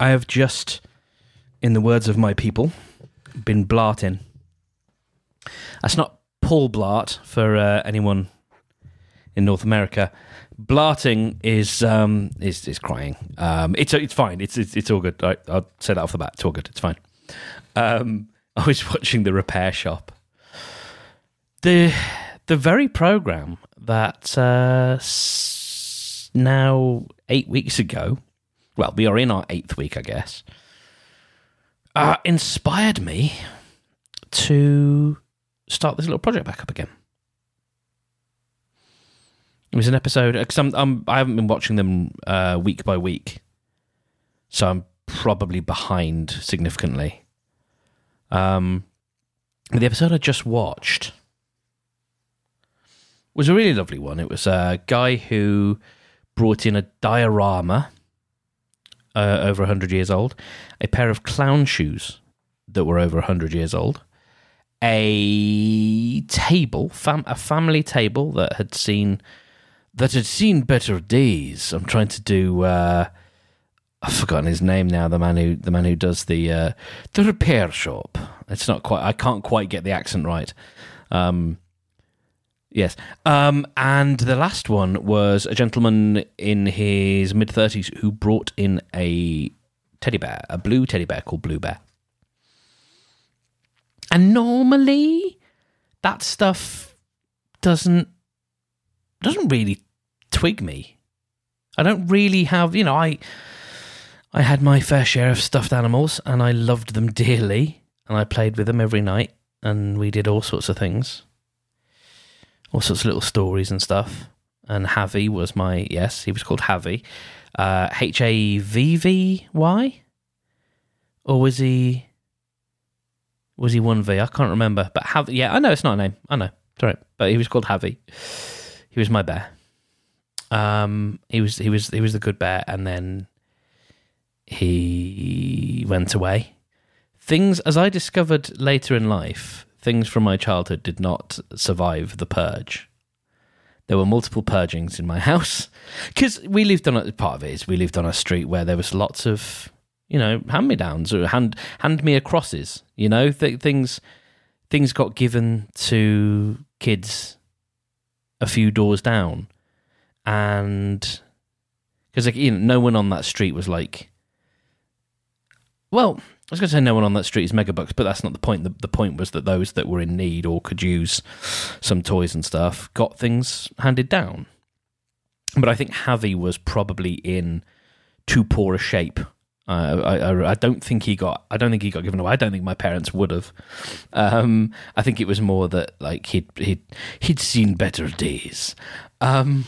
I have just, in the words of my people, been blarting. That's not Paul Blart for uh, anyone in North America. Blarting is um, is is crying. Um, it's it's fine. It's it's, it's all good. I, I'll say that off the bat. It's all good. It's fine. Um, I was watching the repair shop. The the very program that uh, s- now eight weeks ago, well, we are in our eighth week, I guess, uh, inspired me to start this little project back up again. It was an episode because I'm, I'm I haven't been watching them uh, week by week, so I'm probably behind significantly. Um, the episode I just watched was a really lovely one. It was a guy who brought in a diorama uh, over 100 years old, a pair of clown shoes that were over 100 years old, a table, fam- a family table that had seen that had seen better days. I'm trying to do. Uh, I've forgotten his name now. The man who the man who does the uh, the repair shop. It's not quite. I can't quite get the accent right. Um, yes. Um, and the last one was a gentleman in his mid thirties who brought in a teddy bear, a blue teddy bear called Blue Bear. And normally, that stuff doesn't doesn't really twig me. I don't really have, you know, I I had my fair share of stuffed animals and I loved them dearly and I played with them every night and we did all sorts of things. All sorts of little stories and stuff. And Havy was my yes, he was called Havy. Uh H A V V Y? Or was he was he one V? I can't remember. But Havy yeah, I know it's not a name. I know. All right. But he was called Havy. He was my bear. Um, he was he was he was the good bear, and then he went away. Things, as I discovered later in life, things from my childhood did not survive the purge. There were multiple purgings in my house because we lived on a part of it is we lived on a street where there was lots of you know hand me downs or hand hand me crosses. You know th- things things got given to kids a few doors down, and because like you know, no one on that street was like, well, I was going to say no one on that street is megabucks, but that's not the point. The, the point was that those that were in need or could use some toys and stuff got things handed down. But I think Havy was probably in too poor a shape. Uh, I, I, I don't think he got. I don't think he got given away. I don't think my parents would have. Um, I think it was more that like he'd he'd he'd seen better days, um,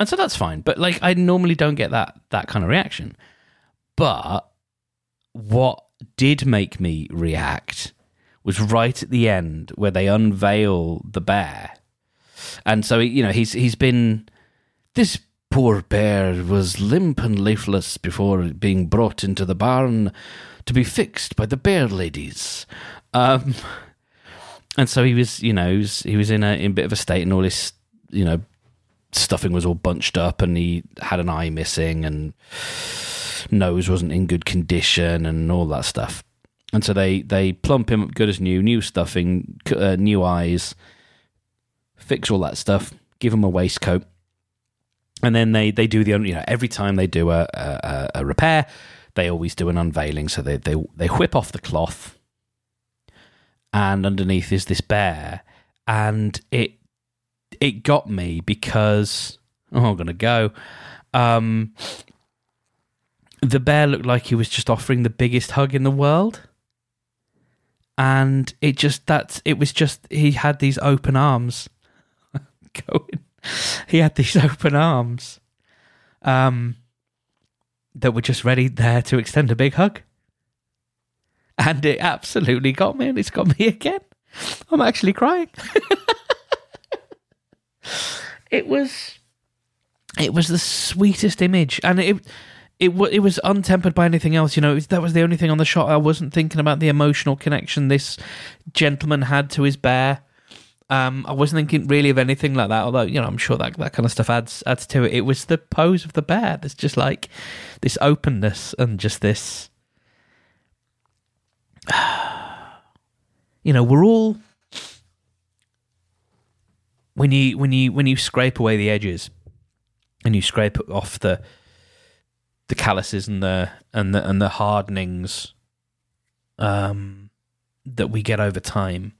and so that's fine. But like I normally don't get that that kind of reaction. But what did make me react was right at the end where they unveil the bear, and so you know he's he's been this poor bear was limp and lifeless before being brought into the barn to be fixed by the bear ladies. Um, and so he was, you know, he was, he was in a in a bit of a state, and all his, you know, stuffing was all bunched up, and he had an eye missing, and nose wasn't in good condition, and all that stuff. And so they they plump him up good as new, new stuffing, uh, new eyes, fix all that stuff, give him a waistcoat. And then they they do the you know every time they do a a, a repair they always do an unveiling. So they they they whip off the cloth and underneath is this bear. And it it got me because oh I'm gonna go. Um the bear looked like he was just offering the biggest hug in the world and it just that it was just he had these open arms going he had these open arms um, that were just ready there to extend a big hug. And it absolutely got me, and it's got me again. I'm actually crying. it was, it was the sweetest image, and it, it, it was untempered by anything else. You know, was, that was the only thing on the shot. I wasn't thinking about the emotional connection this gentleman had to his bear. Um, I wasn't thinking really of anything like that, although you know I'm sure that that kind of stuff adds adds to it. It was the pose of the bear. There's just like this openness and just this. You know, we're all when you when you when you scrape away the edges and you scrape off the the calluses and the and the and the hardenings um, that we get over time.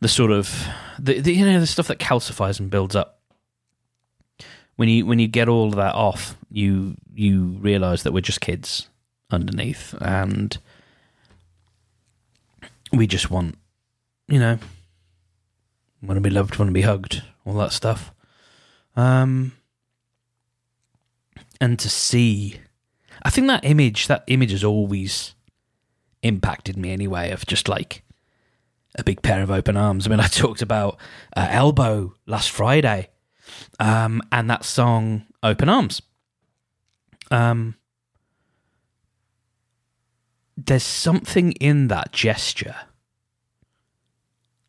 The sort of the, the you know the stuff that calcifies and builds up. When you when you get all of that off, you you realize that we're just kids underneath, and we just want, you know, want to be loved, want to be hugged, all that stuff. Um, and to see, I think that image, that image has always impacted me anyway. Of just like a big pair of open arms. I mean, I talked about uh, Elbow last Friday, um, and that song "Open Arms." Um, there's something in that gesture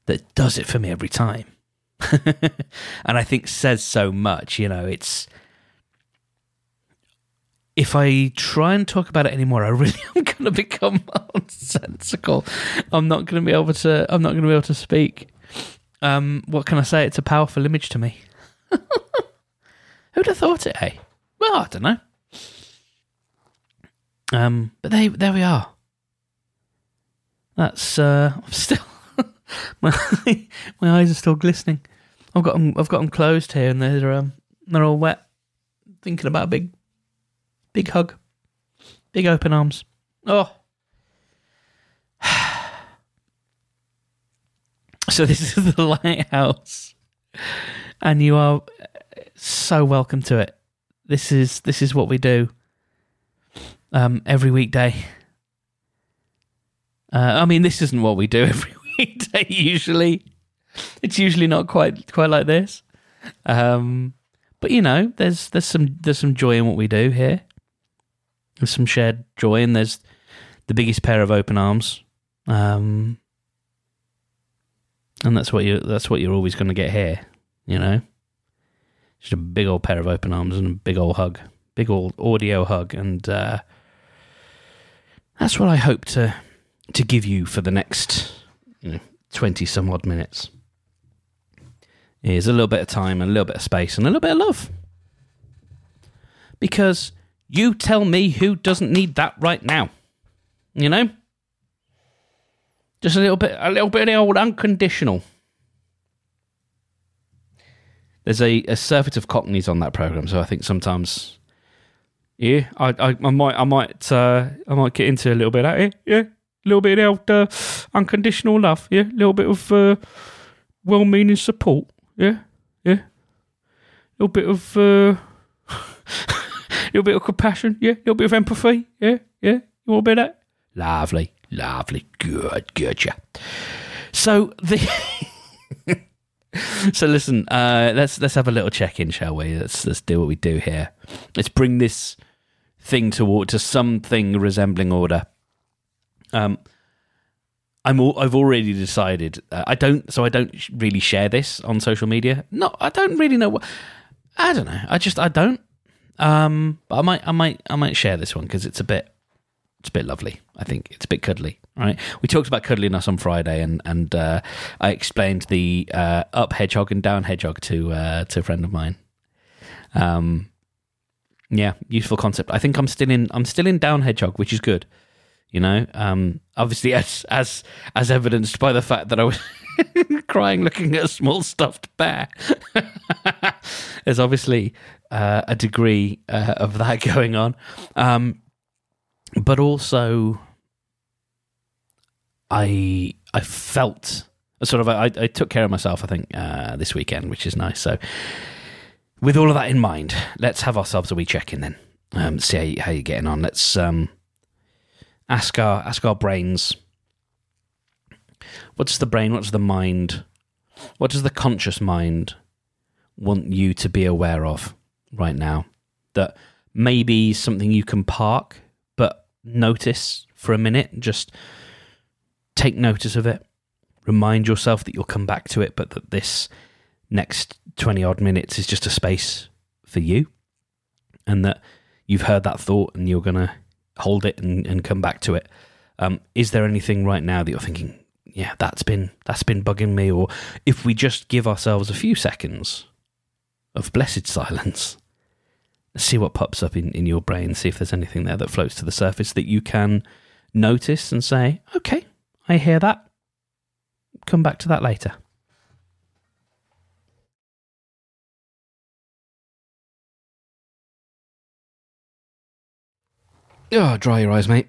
that does it for me every time. and I think says so much, you know, it's if I try and talk about it anymore, I really am going to become nonsensical. I'm not going to be able to. I'm not going to be able to speak. Um, what can I say? It's a powerful image to me. Who'd have thought it? Hey, well, I don't know. Um, but they, there we are. That's uh, I'm still my my eyes are still glistening. I've got them. I've got them closed here, and they're um, they're all wet. Thinking about a big Big hug. Big open arms. Oh. so this is the lighthouse. And you are so welcome to it. This is this is what we do. Um, every weekday. Uh, I mean, this isn't what we do every weekday. Usually, it's usually not quite quite like this. Um, but you know, there's there's some there's some joy in what we do here. Some shared joy, and there's the biggest pair of open arms, um, and that's what you that's what you're always going to get here. You know, just a big old pair of open arms and a big old hug, big old audio hug, and uh, that's what I hope to to give you for the next twenty some odd minutes. Is a little bit of time, and a little bit of space, and a little bit of love, because you tell me who doesn't need that right now. You know? Just a little bit a little bit of the old unconditional. There's a, a surfeit of cockneys on that programme, so I think sometimes yeah, I, I, I might I might uh, I might get into a little bit of it, yeah. A little bit of the old uh, unconditional love, yeah, a little bit of uh, well meaning support, yeah, yeah. A little bit of uh, little bit of compassion, yeah, a little bit of empathy, yeah, yeah. You want a bit of that? Lovely, lovely, good, good, yeah. So the. so listen, uh, let's let's have a little check in, shall we? Let's let's do what we do here. Let's bring this thing toward to something resembling order. Um, I'm all, I've already decided. Uh, I don't, so I don't really share this on social media. No, I don't really know what. I don't know. I just I don't. Um, but I might, I might, I might share this one because it's a bit, it's a bit lovely. I think it's a bit cuddly. Right? We talked about cuddliness on Friday, and and uh, I explained the uh, up hedgehog and down hedgehog to uh, to a friend of mine. Um, yeah, useful concept. I think I'm still in, I'm still in down hedgehog, which is good. You know, um, obviously as as as evidenced by the fact that I was crying looking at a small stuffed bear. There's obviously uh, a degree uh, of that going on. Um, but also, I I felt sort of I, I took care of myself. I think uh, this weekend, which is nice. So, with all of that in mind, let's have ourselves a wee check in then. Um, see how, you, how you're getting on. Let's um, ask our ask our brains. What does the brain? What does the mind? What does the conscious mind want you to be aware of right now that maybe something you can park, but notice for a minute, just take notice of it. remind yourself that you'll come back to it, but that this next 20 odd minutes is just a space for you and that you've heard that thought and you're going to hold it and, and come back to it. Um, is there anything right now that you're thinking, yeah, that's been that's been bugging me? Or if we just give ourselves a few seconds of blessed silence, see what pops up in, in your brain, see if there's anything there that floats to the surface that you can notice and say, okay, I hear that. Come back to that later. Oh, dry your eyes, mate.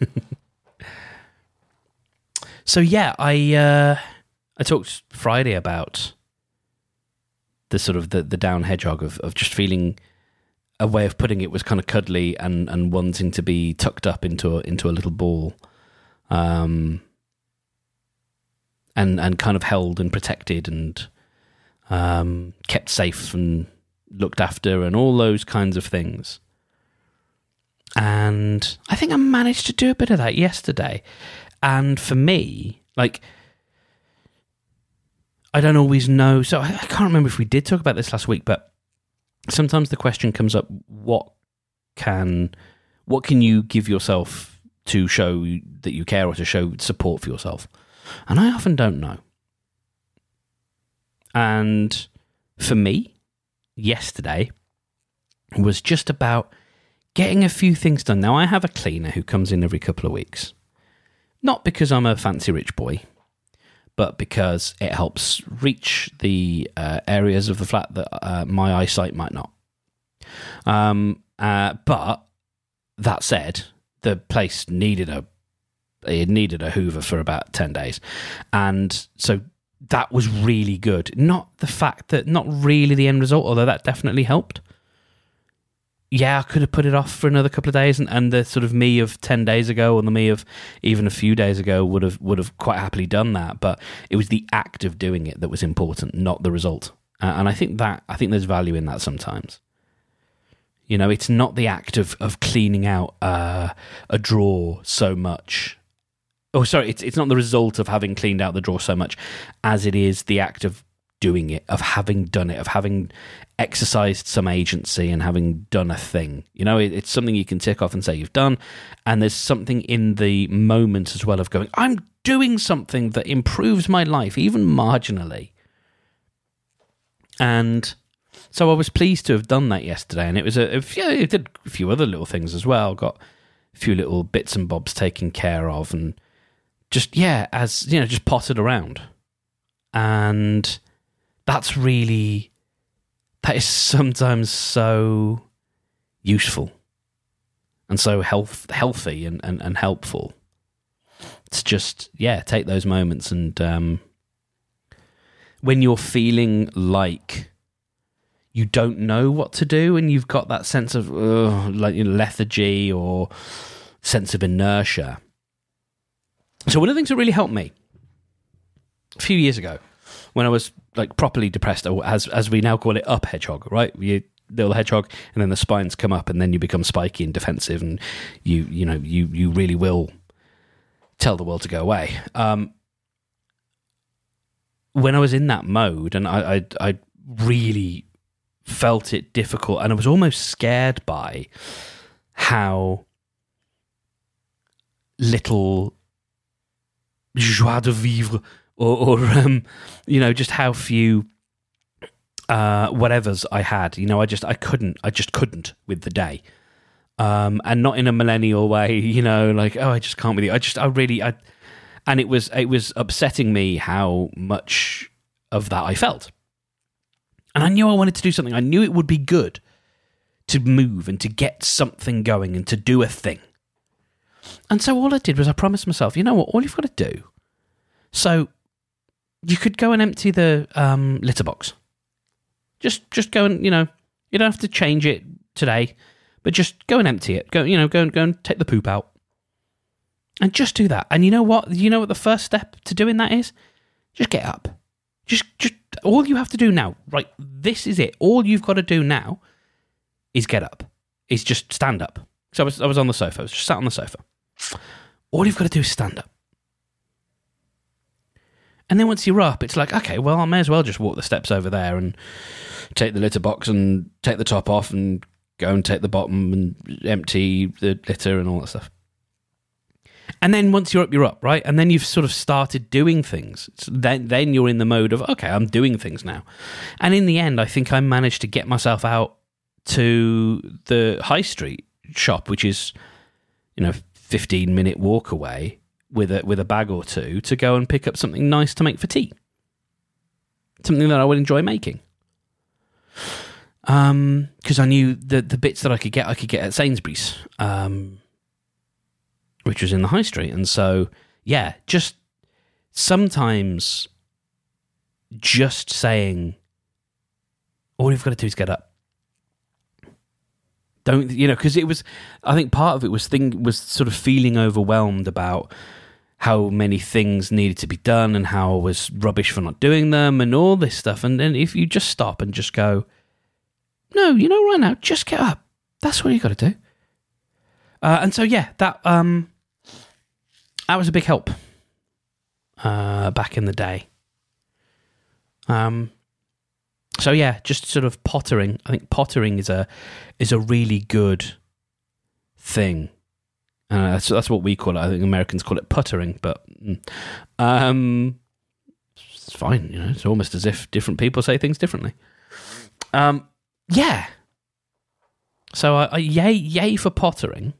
so yeah, I uh, I talked Friday about the sort of the, the down hedgehog of, of just feeling a way of putting it was kind of cuddly and, and wanting to be tucked up into a, into a little ball, um, and and kind of held and protected and um, kept safe and looked after and all those kinds of things. And I think I managed to do a bit of that yesterday. And for me, like, I don't always know. So I, I can't remember if we did talk about this last week, but sometimes the question comes up: what can what can you give yourself to show that you care or to show support for yourself? And I often don't know. And for me, yesterday was just about getting a few things done. Now, I have a cleaner who comes in every couple of weeks. Not because I'm a fancy rich boy, but because it helps reach the uh, areas of the flat that uh, my eyesight might not. Um, uh, but that said, the place needed a it needed a Hoover for about ten days, and so that was really good. Not the fact that not really the end result, although that definitely helped yeah, I could have put it off for another couple of days, and, and the sort of me of ten days ago, or the me of even a few days ago, would have would have quite happily done that. But it was the act of doing it that was important, not the result. Uh, and I think that I think there's value in that sometimes. You know, it's not the act of of cleaning out uh, a drawer so much. Oh, sorry, it's it's not the result of having cleaned out the drawer so much as it is the act of doing it, of having done it, of having exercised some agency and having done a thing. You know, it, it's something you can tick off and say you've done. And there's something in the moment as well of going, I'm doing something that improves my life, even marginally. And so I was pleased to have done that yesterday. And it was a, a few, it did a few other little things as well. Got a few little bits and bobs taken care of and just, yeah, as, you know, just potted around. And that's really that is sometimes so useful and so health healthy and, and, and helpful. It's just yeah, take those moments and um, when you're feeling like you don't know what to do and you've got that sense of uh, like you know, lethargy or sense of inertia. So one of the things that really helped me a few years ago when I was like properly depressed, as as we now call it, up hedgehog, right? You little hedgehog, and then the spines come up, and then you become spiky and defensive, and you you know you you really will tell the world to go away. Um, when I was in that mode, and I, I I really felt it difficult, and I was almost scared by how little joie de vivre or, or um, you know, just how few uh, whatevers I had. You know, I just I couldn't, I just couldn't with the day, um, and not in a millennial way. You know, like oh, I just can't with you. I just, I really, I, and it was it was upsetting me how much of that I felt, and I knew I wanted to do something. I knew it would be good to move and to get something going and to do a thing. And so all I did was I promised myself, you know what, all you've got to do. So you could go and empty the um, litter box. Just just go and you know you don't have to change it today, but just go and empty it. Go you know go and go and take the poop out, and just do that. And you know what? You know what the first step to doing that is? Just get up. Just just all you have to do now, right? This is it. All you've got to do now is get up. Is just stand up. So I was I was on the sofa. I was just sat on the sofa. All you've got to do is stand up And then once you're up, it's like, okay, well, I may as well just walk the steps over there and take the litter box and take the top off and go and take the bottom and empty the litter and all that stuff. And then once you're up, you're up, right? And then you've sort of started doing things. Then, then you're in the mode of, okay, I'm doing things now. And in the end, I think I managed to get myself out to the high street shop, which is, you know, 15 minute walk away with a, with a bag or two to go and pick up something nice to make for tea. Something that I would enjoy making. Um, because I knew the the bits that I could get, I could get at Sainsbury's. Um, which was in the high street. And so, yeah, just sometimes just saying, all you've got to do is get up. Don't you know? Because it was, I think part of it was thing was sort of feeling overwhelmed about how many things needed to be done and how I was rubbish for not doing them and all this stuff. And then if you just stop and just go, no, you know, right now, just get up. That's what you got to do. Uh, and so yeah, that um, that was a big help uh, back in the day. Um, so yeah, just sort of pottering. I think pottering is a is a really good thing. Uh, that's that's what we call it. I think Americans call it puttering, but mm. um, it's fine. You know, it's almost as if different people say things differently. Um, yeah. So I, I yay yay for pottering.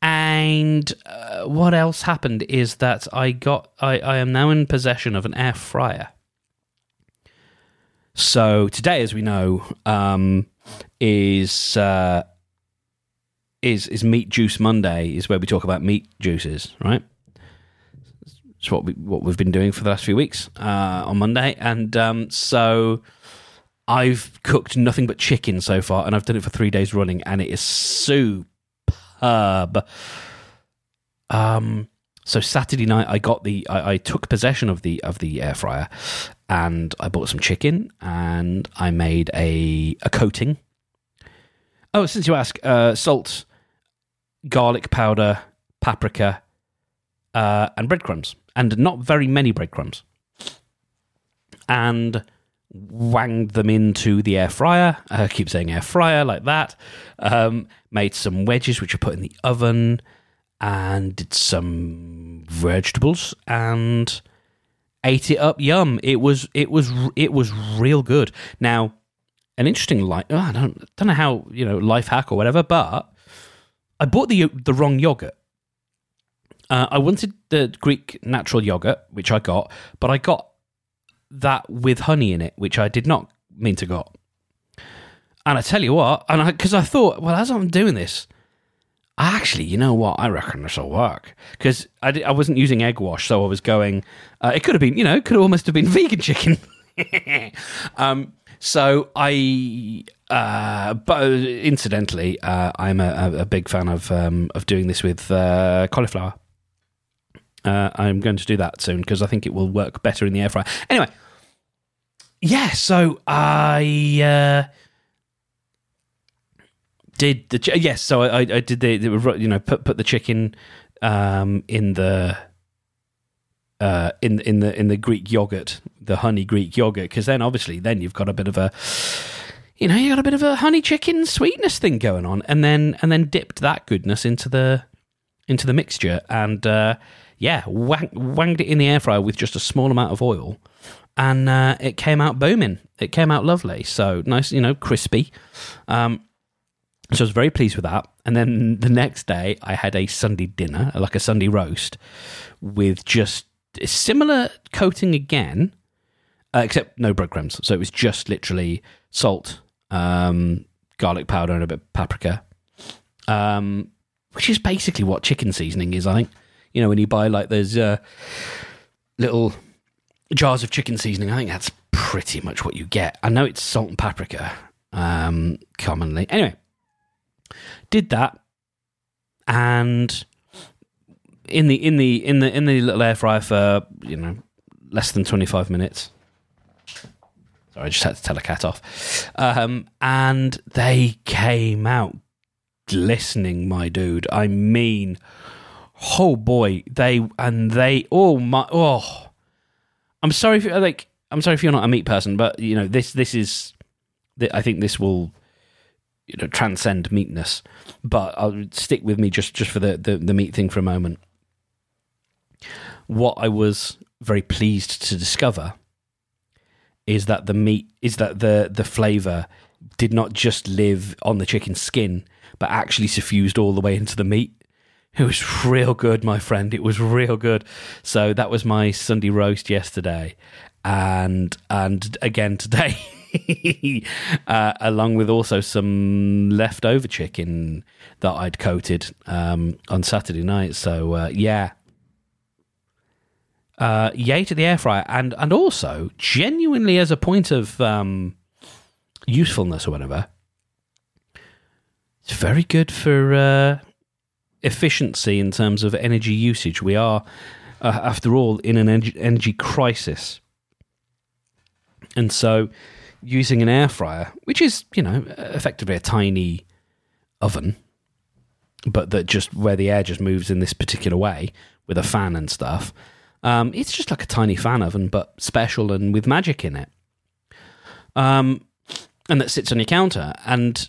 And uh, what else happened is that I got I, I am now in possession of an air fryer. So today, as we know, um, is uh, is is Meat Juice Monday? Is where we talk about meat juices, right? It's what we what we've been doing for the last few weeks uh, on Monday, and um, so I've cooked nothing but chicken so far, and I've done it for three days running, and it is super superb. Um, so Saturday night, I got the, I, I, took possession of the of the air fryer, and I bought some chicken, and I made a a coating. Oh, since you ask, uh, salt, garlic powder, paprika, uh, and breadcrumbs, and not very many breadcrumbs, and wanged them into the air fryer. I keep saying air fryer like that. Um, made some wedges, which I put in the oven, and did some vegetables and ate it up. Yum! It was it was it was real good. Now, an interesting life. Oh, I don't don't know how you know life hack or whatever, but I bought the the wrong yogurt. Uh, I wanted the Greek natural yogurt, which I got, but I got that with honey in it, which I did not mean to got. And I tell you what, and because I, I, thought, well, as I'm doing this, actually, you know what? I reckon this will work because I, I wasn't using egg wash, so I was going. Uh, it could have been, you know, could almost have been vegan chicken. um, so I, uh, but incidentally, uh, I'm a, a, big fan of um, of doing this with uh, cauliflower. Uh, I'm going to do that soon because I think it will work better in the air fryer. Anyway, yeah, so I uh, did the yes, so I, I did the, the, you know put put the chicken um, in the uh, in in the in the Greek yogurt, the honey Greek yogurt, because then obviously then you've got a bit of a you know you got a bit of a honey chicken sweetness thing going on, and then and then dipped that goodness into the into the mixture, and uh, yeah, wang, wanged it in the air fryer with just a small amount of oil, and uh, it came out booming. It came out lovely. So nice, you know, crispy. Um, so I was very pleased with that. And then the next day, I had a Sunday dinner, like a Sunday roast, with just similar coating again, uh, except no breadcrumbs. So it was just literally salt, um, garlic powder, and a bit of paprika, um, which is basically what chicken seasoning is, I think. You know, when you buy like those uh, little jars of chicken seasoning. I think that's pretty much what you get. I know it's salt and paprika um, commonly. Anyway, did that, and in the in the in the in the little air fryer for you know less than twenty five minutes. Sorry, I just had to tell a cat off. Um, and they came out glistening, my dude. I mean, oh boy, they and they oh my oh. I'm sorry if like I'm sorry if you're not a meat person, but you know this this is I think this will you know transcend meatness. But I'll stick with me just just for the the, the meat thing for a moment. What I was very pleased to discover is that the meat is that the the flavor did not just live on the chicken skin, but actually suffused all the way into the meat. It was real good, my friend. It was real good. So that was my Sunday roast yesterday, and and again today, uh, along with also some leftover chicken that I'd coated um, on Saturday night. So uh, yeah, uh, yay to the air fryer, and and also genuinely as a point of um, usefulness or whatever, it's very good for uh, efficiency in terms of energy usage. We are, uh, after all, in an energy, energy crisis. And so, using an air fryer, which is, you know, effectively a tiny oven, but that just where the air just moves in this particular way with a fan and stuff, um, it's just like a tiny fan oven, but special and with magic in it. Um, and that sits on your counter. And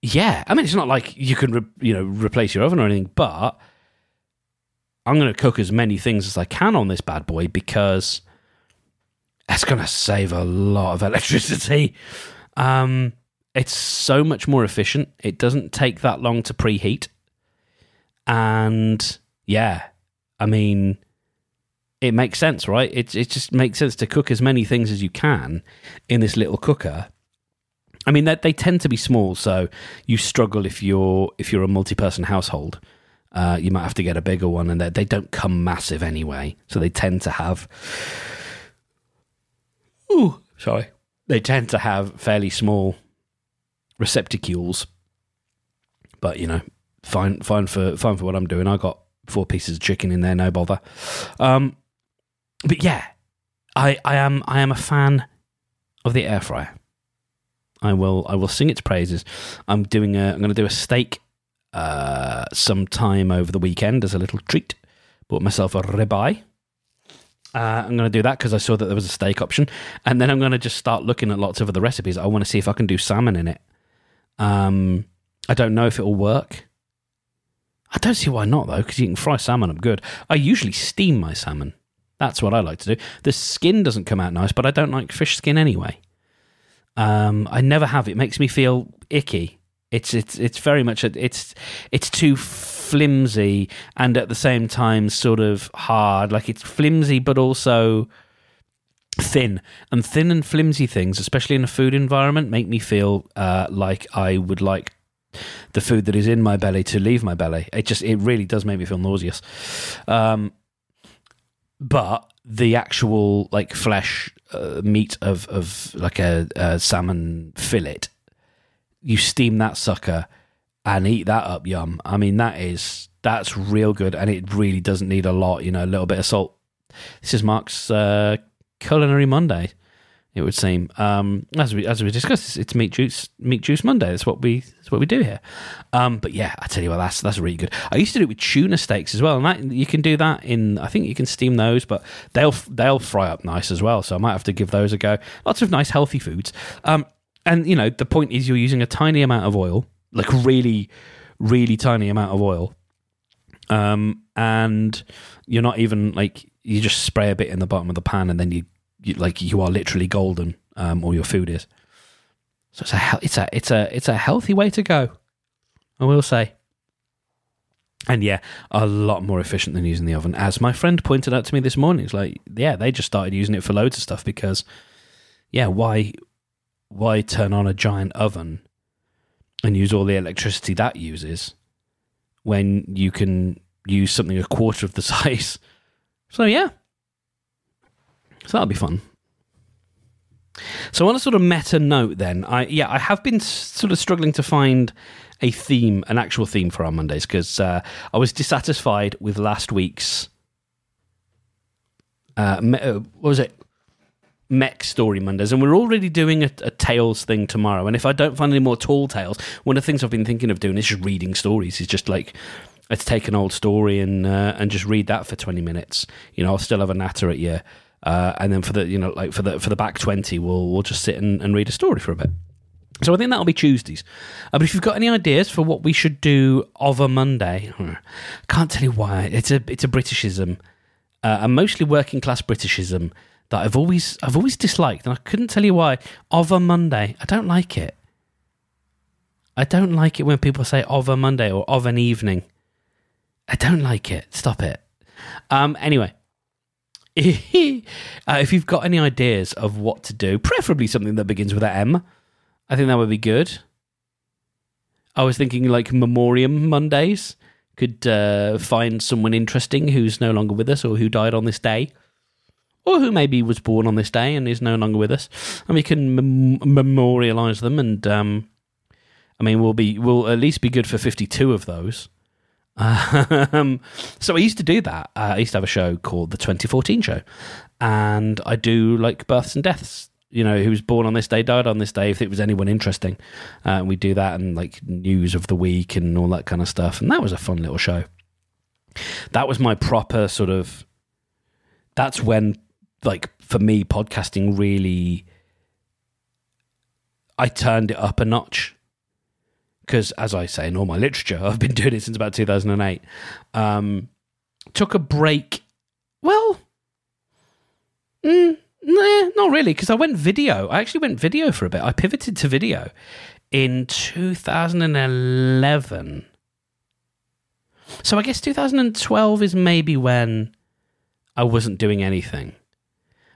yeah, I mean, it's not like you can, re- you know, replace your oven or anything, but I'm going to cook as many things as I can on this bad boy because that's going to save a lot of electricity. Um, it's so much more efficient. It doesn't take that long to preheat. And yeah, I mean, it makes sense, right? It, it just makes sense to cook as many things as you can in this little cooker I mean, they, they tend to be small, so you struggle if you're if you're a multi-person household. Uh, you might have to get a bigger one, and they don't come massive anyway. So they tend to have. Ooh, sorry. They tend to have fairly small receptacles, but you know, fine, fine for fine for what I'm doing. I got four pieces of chicken in there, no bother. Um, but yeah, I I am I am a fan of the air fryer. I will I will sing its praises. I'm doing a I'm going to do a steak uh, sometime over the weekend as a little treat. Bought myself a ribeye. Uh, I'm going to do that because I saw that there was a steak option, and then I'm going to just start looking at lots of other recipes. I want to see if I can do salmon in it. Um, I don't know if it will work. I don't see why not though, because you can fry salmon up good. I usually steam my salmon. That's what I like to do. The skin doesn't come out nice, but I don't like fish skin anyway. Um, I never have. It makes me feel icky. It's it's it's very much a, it's it's too flimsy and at the same time sort of hard. Like it's flimsy, but also thin and thin and flimsy things, especially in a food environment, make me feel uh, like I would like the food that is in my belly to leave my belly. It just it really does make me feel nauseous. Um, but the actual like flesh uh, meat of of like a, a, salmon fillet, you steam that sucker and eat that up. Yum! I mean that is that's real good, and it really doesn't need a lot. You know, a little bit of salt. This is Mark's uh, culinary Monday it would seem. Um, as we as we discussed, it's, meat juice meat juice Monday. That's what we that's what we do here. Um, but yeah, I tell you what, that's that's really good. I used to do it with tuna steaks as well, and that you can do that in. I think you can steam those, but they'll they'll fry up nice as well. So I might have to give those a go. Lots of nice healthy foods. Um, and you know the point is you're using a tiny amount of oil, like really, really tiny amount of oil. Um, and you're not even like you just spray a bit in the bottom of the pan and then you you, like you are literally golden, um, or your food is. So it's a it's a it's a it's a healthy way to go. I will say. And yeah, a lot more efficient than using the oven. As my friend pointed out to me this morning, it's like, yeah, they just started using it for loads of stuff because, yeah, why, why turn on a giant oven and use all the electricity that uses when you can use something a quarter of the size? So yeah, so that'll be fun. So on a sort of meta note, then, I yeah, I have been sort of struggling to find a theme, an actual theme for our Mondays, because uh, I was dissatisfied with last week's. Uh, me, uh, what was it? Mech Story Mondays, and we're already doing a, a, Tales thing tomorrow. And if I don't find any more tall tales, one of the things I've been thinking of doing is just reading stories. Is just like let's take an old story and uh, and just read that for 20 minutes. You know, I'll still have a natter at you. Uh, and then for the you know like for the for the back 20 we'll we'll just sit and, and read a story for a bit so I think that'll be Tuesdays. Uh, but if you've got any ideas for what we should do of a Monday, I can't tell you why. It's a it's a Britishism, uh, a mostly working class Britishism that I've always I've always disliked, and I couldn't tell you why. Of a Monday, I don't like it. I don't like it when people say of a Monday or of an evening. I don't like it. Stop it. Um. Anyway, uh, if you've got any ideas of what to do, preferably something that begins with an M, I think that would be good. I was thinking like Memoriam Mondays could uh, find someone interesting who's no longer with us or who died on this day. Or who maybe was born on this day and is no longer with us, and we can mem- memorialize them. And um, I mean, we'll be we'll at least be good for fifty-two of those. Um, so I used to do that. Uh, I used to have a show called the 2014 Show, and I do like births and deaths you know, who was born on this day, died on this day, if it was anyone interesting. Uh, we do that and like news of the week and all that kind of stuff. And that was a fun little show. That was my proper sort of. That's when, like, for me, podcasting really. I turned it up a notch. Because, as I say in all my literature, I've been doing it since about 2008. Um, took a break. Well, mm, Nah, not really, because I went video. I actually went video for a bit. I pivoted to video in 2011. So I guess 2012 is maybe when I wasn't doing anything.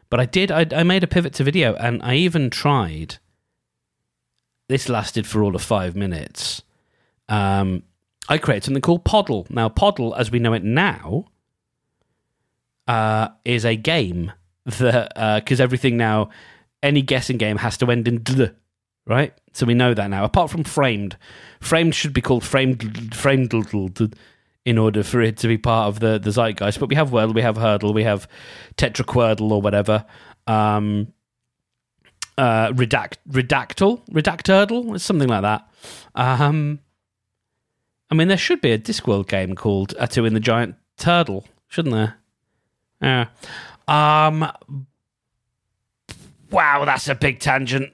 But I did, I, I made a pivot to video and I even tried. This lasted for all of five minutes. Um, I created something called Poddle. Now, Poddle, as we know it now, uh, is a game that because uh, everything now, any guessing game has to end in dl, right? So we know that now. Apart from framed, framed should be called framed framed in order for it to be part of the the zeitgeist. But we have Wordle, we have Hurdle, we have Tetraquordle or whatever. Um, uh, redact redactal redacturdle something like that. Um, I mean, there should be a Discworld game called A'Tuin the Giant Turtle, shouldn't there? Yeah. Um, wow, that's a big tangent.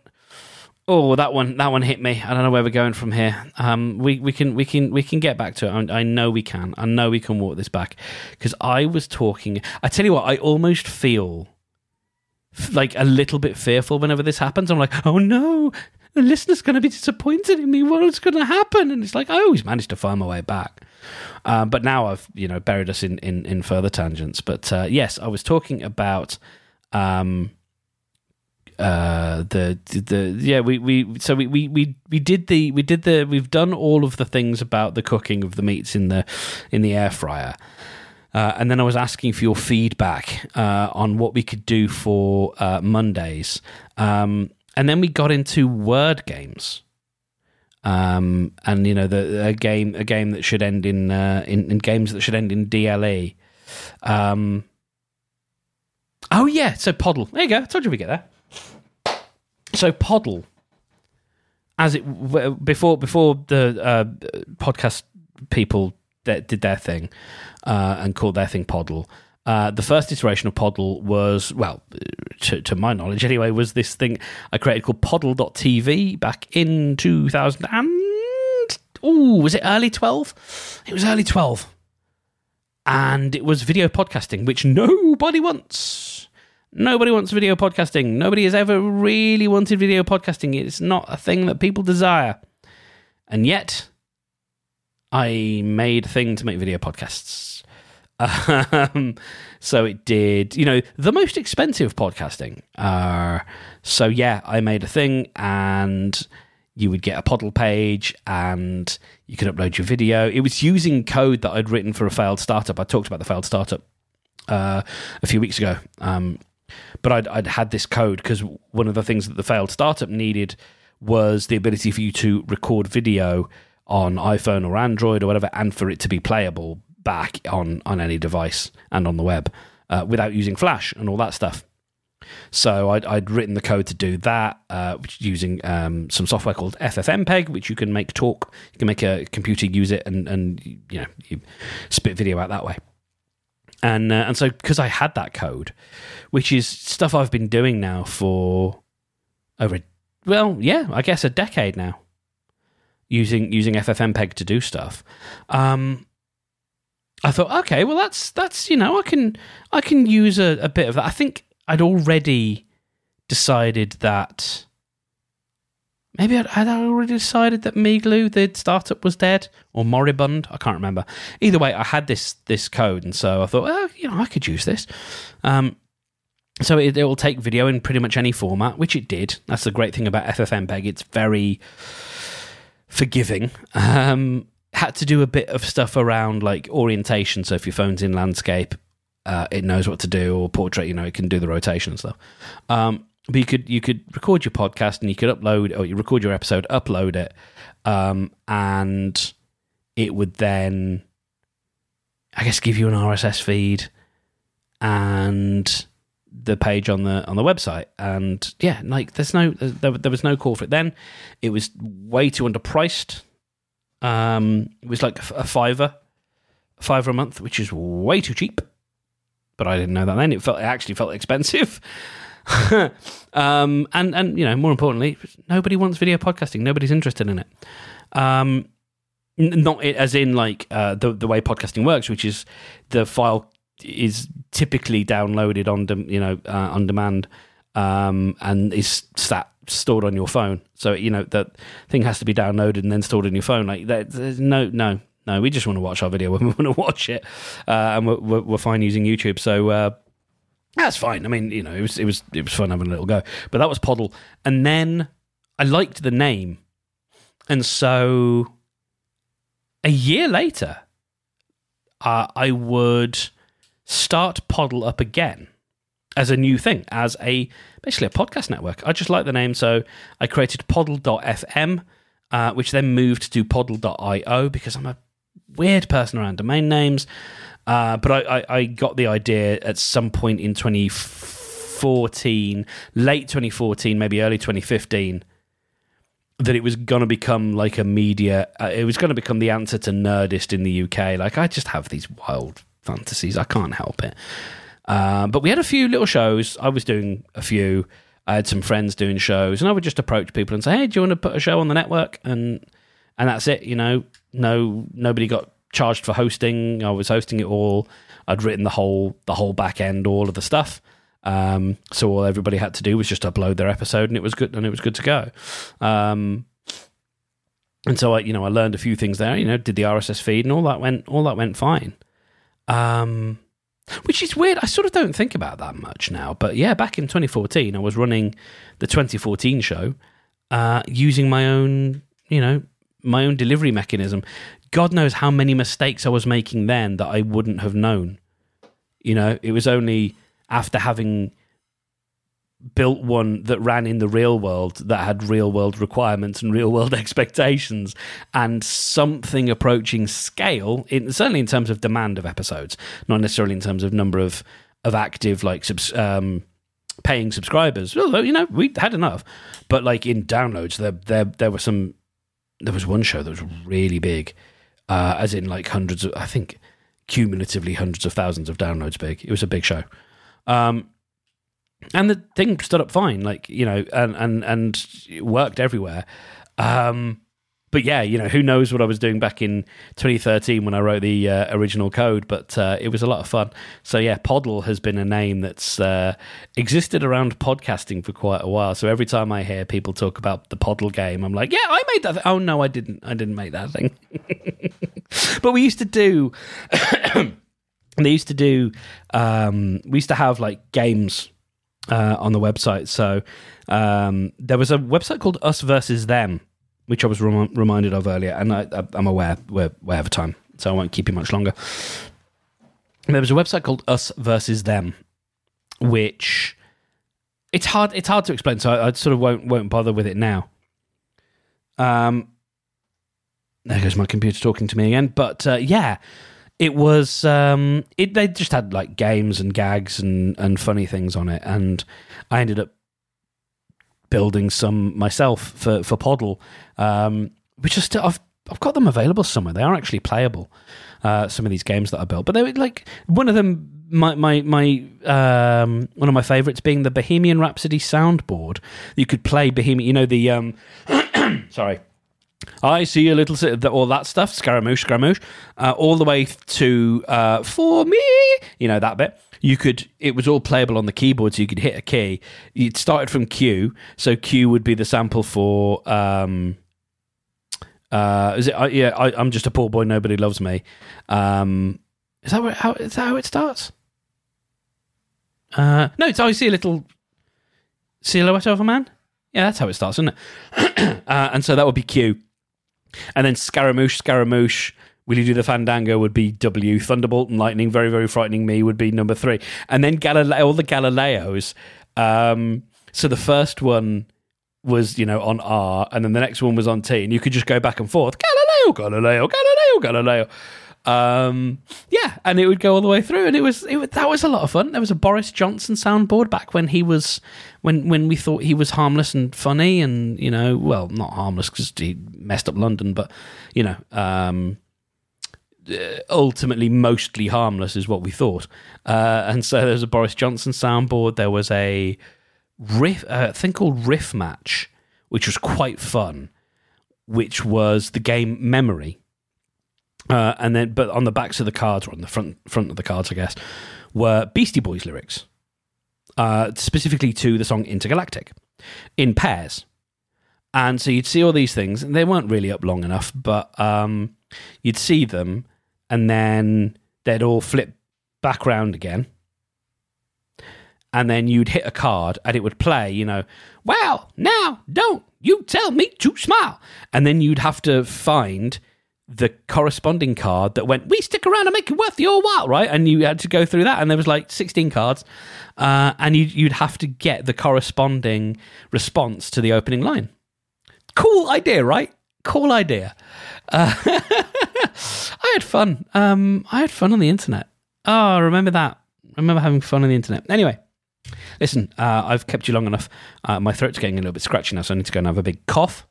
Oh, that one, that one hit me. I don't know where we're going from here. Um, we we can we can we can get back to it. I, I know we can. I know we can walk this back because I was talking. I tell you what, I almost feel like a little bit fearful whenever this happens. I'm like, oh no, the listener's going to be disappointed in me. What's going to happen? And it's like I always manage to find my way back. Um, but now I've you know buried us in in, in further tangents. But uh, yes, I was talking about um, uh, the the yeah we, we so we, we we we did the we did the we've done all of the things about the cooking of the meats in the in the air fryer. Uh, and then I was asking for your feedback uh, on what we could do for uh, Mondays. Um, and then we got into word games. Um, and you know the a game a game that should end in, uh, in, in games that should end in DLE. Um, oh yeah, so Poddle. There you go. I told you we get there. So Poddle, as it before before the uh, podcast people that did their thing uh, and called their thing Poddle. Uh, the first iteration of Poddle was, well, to, to, my knowledge anyway, was this thing I created called Poddle.tv back in 2000 and, oh, was it early 12? It was early 12. And it was video podcasting, which nobody wants. Nobody wants video podcasting. Nobody has ever really wanted video podcasting. It's not a thing that people desire. And yet, I made a thing to make video podcasts um, so it did, you know, the most expensive podcasting. Uh, so yeah, I made a thing and you would get a Poddle page and you could upload your video. It was using code that I'd written for a failed startup. I talked about the failed startup uh, a few weeks ago. Um, but I'd, I'd had this code because one of the things that the failed startup needed was the ability for you to record video on iPhone or Android or whatever and for it to be playable back on on any device and on the web uh, without using Flash and all that stuff. So I'd, I'd written the code to do that, uh, using um, some software called FFmpeg, which you can make talk. You can make a computer use it, and and you know you spit video out that way. And uh, and so because I had that code, which is stuff I've been doing now for over well, yeah, I guess a decade now, using using FFmpeg to do stuff. Um, I thought, okay, well, that's that's you know, I can I can use a, a bit of that. I think I'd already decided that maybe I'd, I'd already decided that Meegloo, the startup, was dead or moribund. I can't remember. Either way, I had this this code, and so I thought, well, you know, I could use this. Um, so it, it will take video in pretty much any format, which it did. That's the great thing about FFmpeg. It's very forgiving. Um, had to do a bit of stuff around like orientation. So if your phone's in landscape, uh, it knows what to do, or portrait, you know, it can do the rotation and stuff. Um, but you could you could record your podcast and you could upload or you record your episode, upload it, um, and it would then, I guess, give you an RSS feed and the page on the on the website. And yeah like there's no there, there was no call for it then. It was way too underpriced. Um it was like a fiver fiver a month which is way too cheap. But i didn't know that then. It felt it actually felt expensive. Um and and you know more importantly nobody wants video podcasting. Nobody's interested in it. Um not as in like uh, the the way podcasting works, which is the file is typically downloaded on de- you know uh, on demand um, and is sat stored on your phone. So you know that thing has to be downloaded and then stored in your phone. Like there's no no no. We just want to watch our video when we want to watch it, uh, and we're, we're, we're, fine using YouTube. So. Uh, that's fine. I mean, you know, it was it was it was fun having a little go. But that was Poddle, and then I liked the name, and so a year later, uh, I would start Poddle up again as a new thing, as a basically a podcast network. I just like the name, so I created Poddle.fm, uh, which then moved to Poddle.io because I'm a weird person around domain names. Uh, but I, I, I, got the idea at some point in 2014, late 2014, maybe early 2015, that it was going to become like a media. Uh, it was going to become the answer to Nerdist in the UK. Like I just have these wild fantasies. I can't help it. Uh, but we had a few little shows. I was doing a few. I had some friends doing shows, and I would just approach people and say, "Hey, do you want to put a show on the network?" And and that's it. You know, no nobody got charged for hosting. I was hosting it all. I'd written the whole the whole back end, all of the stuff. Um, so all everybody had to do was just upload their episode, and it was good, and it was good to go. Um, and so I, you know, I learned a few things there. You know, did the RSS feed, and all that went all that went fine. Um, which is weird. I sort of don't think about that much now. But yeah, back in 2014, I was running the 2014 show uh, using my own, you know, my own delivery mechanism. God knows how many mistakes I was making then that I wouldn't have known. You know, it was only after having built one that ran in the real world that had real world requirements and real world expectations and something approaching scale in, certainly in terms of demand of episodes not necessarily in terms of number of of active like subs, um, paying subscribers. Well you know we had enough. But like in downloads there there there were some there was one show that was really big uh, as in like hundreds of i think cumulatively hundreds of thousands of downloads big. It was a big show. Um, and the thing stood up fine, like you know, and and and worked everywhere. Um, but yeah, you know, who knows what I was doing back in 2013 when I wrote the uh, original code, but uh, it was a lot of fun. So yeah, Poddle has been a name that's uh, existed around podcasting for quite a while. So every time I hear people talk about the Poddle game, I'm like, yeah, I made that. Th- oh no, I didn't. I didn't make that thing. but we used to do. they used to do. Um, we used to have like games uh, on the website. So um, there was a website called Us versus Them, which I was rem- reminded of earlier, and I, am aware we're way over time, so I won't keep you much longer. There was a website called Us versus Them, which it's hard it's hard to explain, so I, I sort of won't won't bother with it now. Um, there goes my computer talking to me again, but uh, yeah it was um, it. They just had like games and gags and and funny things on it, and I ended up building some myself for for Poddle, um, which is still I've I've got them available somewhere. They are actually playable. Uh, some of these games that I built, but they were like one of them. My my my um, one of my favorites being the Bohemian Rhapsody soundboard. You could play Bohemian. You know the um, sorry. I see a little all that stuff, Scaramouche, Scaramouche, uh, all the way to uh, for me. You know that bit. You could. It was all playable on the keyboard, so you could hit a key. It started from Q, so Q would be the sample for. Um, uh, is it? Uh, yeah, I, am just a poor boy. Nobody loves me. Um, is that how? Is that how it starts? Uh, no, it's. I see a little silhouette of a man. Yeah, that's how it starts, isn't it? uh, and so that would be Q. And then Scaramouche, Scaramouche, Will you do the Fandango would be W. Thunderbolt and Lightning, very, very frightening me would be number three. And then Galileo, all the Galileos. Um, so the first one was, you know, on R, and then the next one was on T, and you could just go back and forth. Galileo, Galileo, Galileo, Galileo. Um, yeah, and it would go all the way through, and it was, it that was a lot of fun. There was a Boris Johnson soundboard back when he was when when we thought he was harmless and funny, and you know, well, not harmless because he messed up London, but you know, um, uh, ultimately mostly harmless is what we thought. Uh, and so there was a Boris Johnson soundboard. There was a riff, uh, thing called Riff Match, which was quite fun, which was the game Memory. Uh, and then, but on the backs of the cards, or on the front front of the cards, I guess, were Beastie Boys lyrics, uh, specifically to the song Intergalactic, in pairs. And so you'd see all these things, and they weren't really up long enough, but um, you'd see them, and then they'd all flip back round again. And then you'd hit a card and it would play, you know, well, now don't you tell me to smile. And then you'd have to find the corresponding card that went, we stick around and make it worth your while, right? And you had to go through that. And there was like 16 cards. Uh, and you'd, you'd have to get the corresponding response to the opening line. Cool idea, right? Cool idea. Uh, I had fun. Um, I had fun on the internet. Oh, remember that. Remember having fun on the internet. Anyway, listen, uh, I've kept you long enough. Uh, my throat's getting a little bit scratchy now, so I need to go and have a big cough.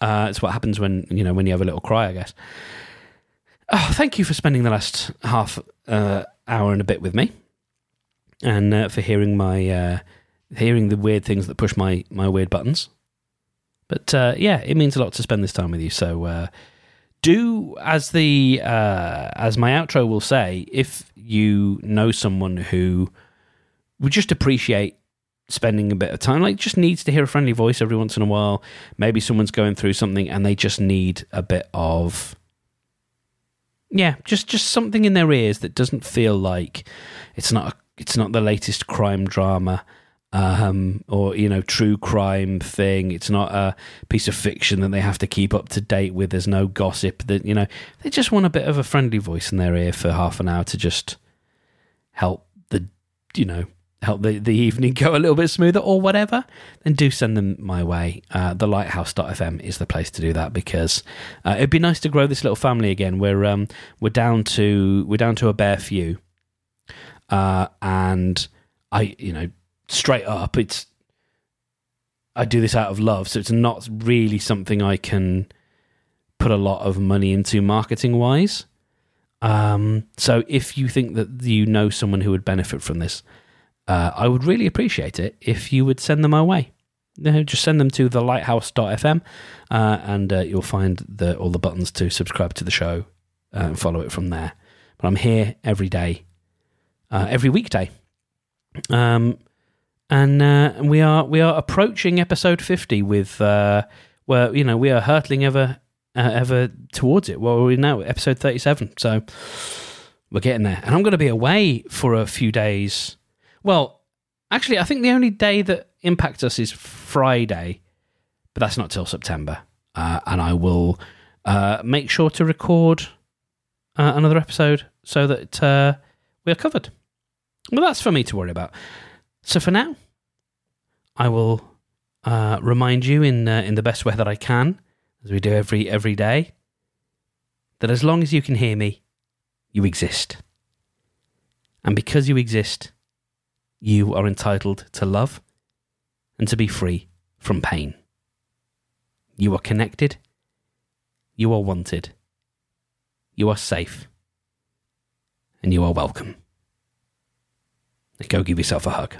Uh, it's what happens when you know when you have a little cry, I guess. Oh, thank you for spending the last half uh, hour and a bit with me, and uh, for hearing my uh, hearing the weird things that push my my weird buttons. But uh, yeah, it means a lot to spend this time with you. So uh, do as the as my outro will say. If you know someone who would just appreciate spending a bit of time, like just needs to hear a friendly voice every once in a while. Maybe someone's going through something and they just need a bit of yeah, just just something in their ears that doesn't feel like it's not a, it's not the latest crime drama um, or you know true crime thing. It's not a piece of fiction that they have to keep up to date with. There's no gossip. That you know they just want a bit of a friendly voice in their ear for half an hour to just help the you know help the, the evening go a little bit smoother or whatever, then do send them my way. Uh, the lighthouse.fm is the place to do that because uh, it'd be nice to grow this little family again. We're um, we're down to we're down to a bare few, uh, and I you know straight up, it's I do this out of love, so it's not really something I can put a lot of money into marketing wise. Um, so if you think that you know someone who would benefit from this, uh, I would really appreciate it if you would send them my way. You know, just send them to the lighthouse.fm uh, and uh, you'll find the, all the buttons to subscribe to the show uh, and follow it from there. But I'm here every day, uh, every weekday. Um, and uh, we are we are approaching episode fifty with where you know we are hurtling ever ever towards it. Well, we're now episode thirty seven, so we're getting there. And I'm going to be away for a few days. Well, actually, I think the only day that impacts us is Friday, but that's not till September. Uh, and I will uh, make sure to record uh, another episode so that uh, we're covered. Well, that's for me to worry about. So for now, I will uh, remind you in uh, in the best way that I can, as we do every every day, that as long as you can hear me, you exist. And because you exist, you are entitled to love and to be free from pain. You are connected. You are wanted. You are safe. And you are welcome. Go give yourself a hug.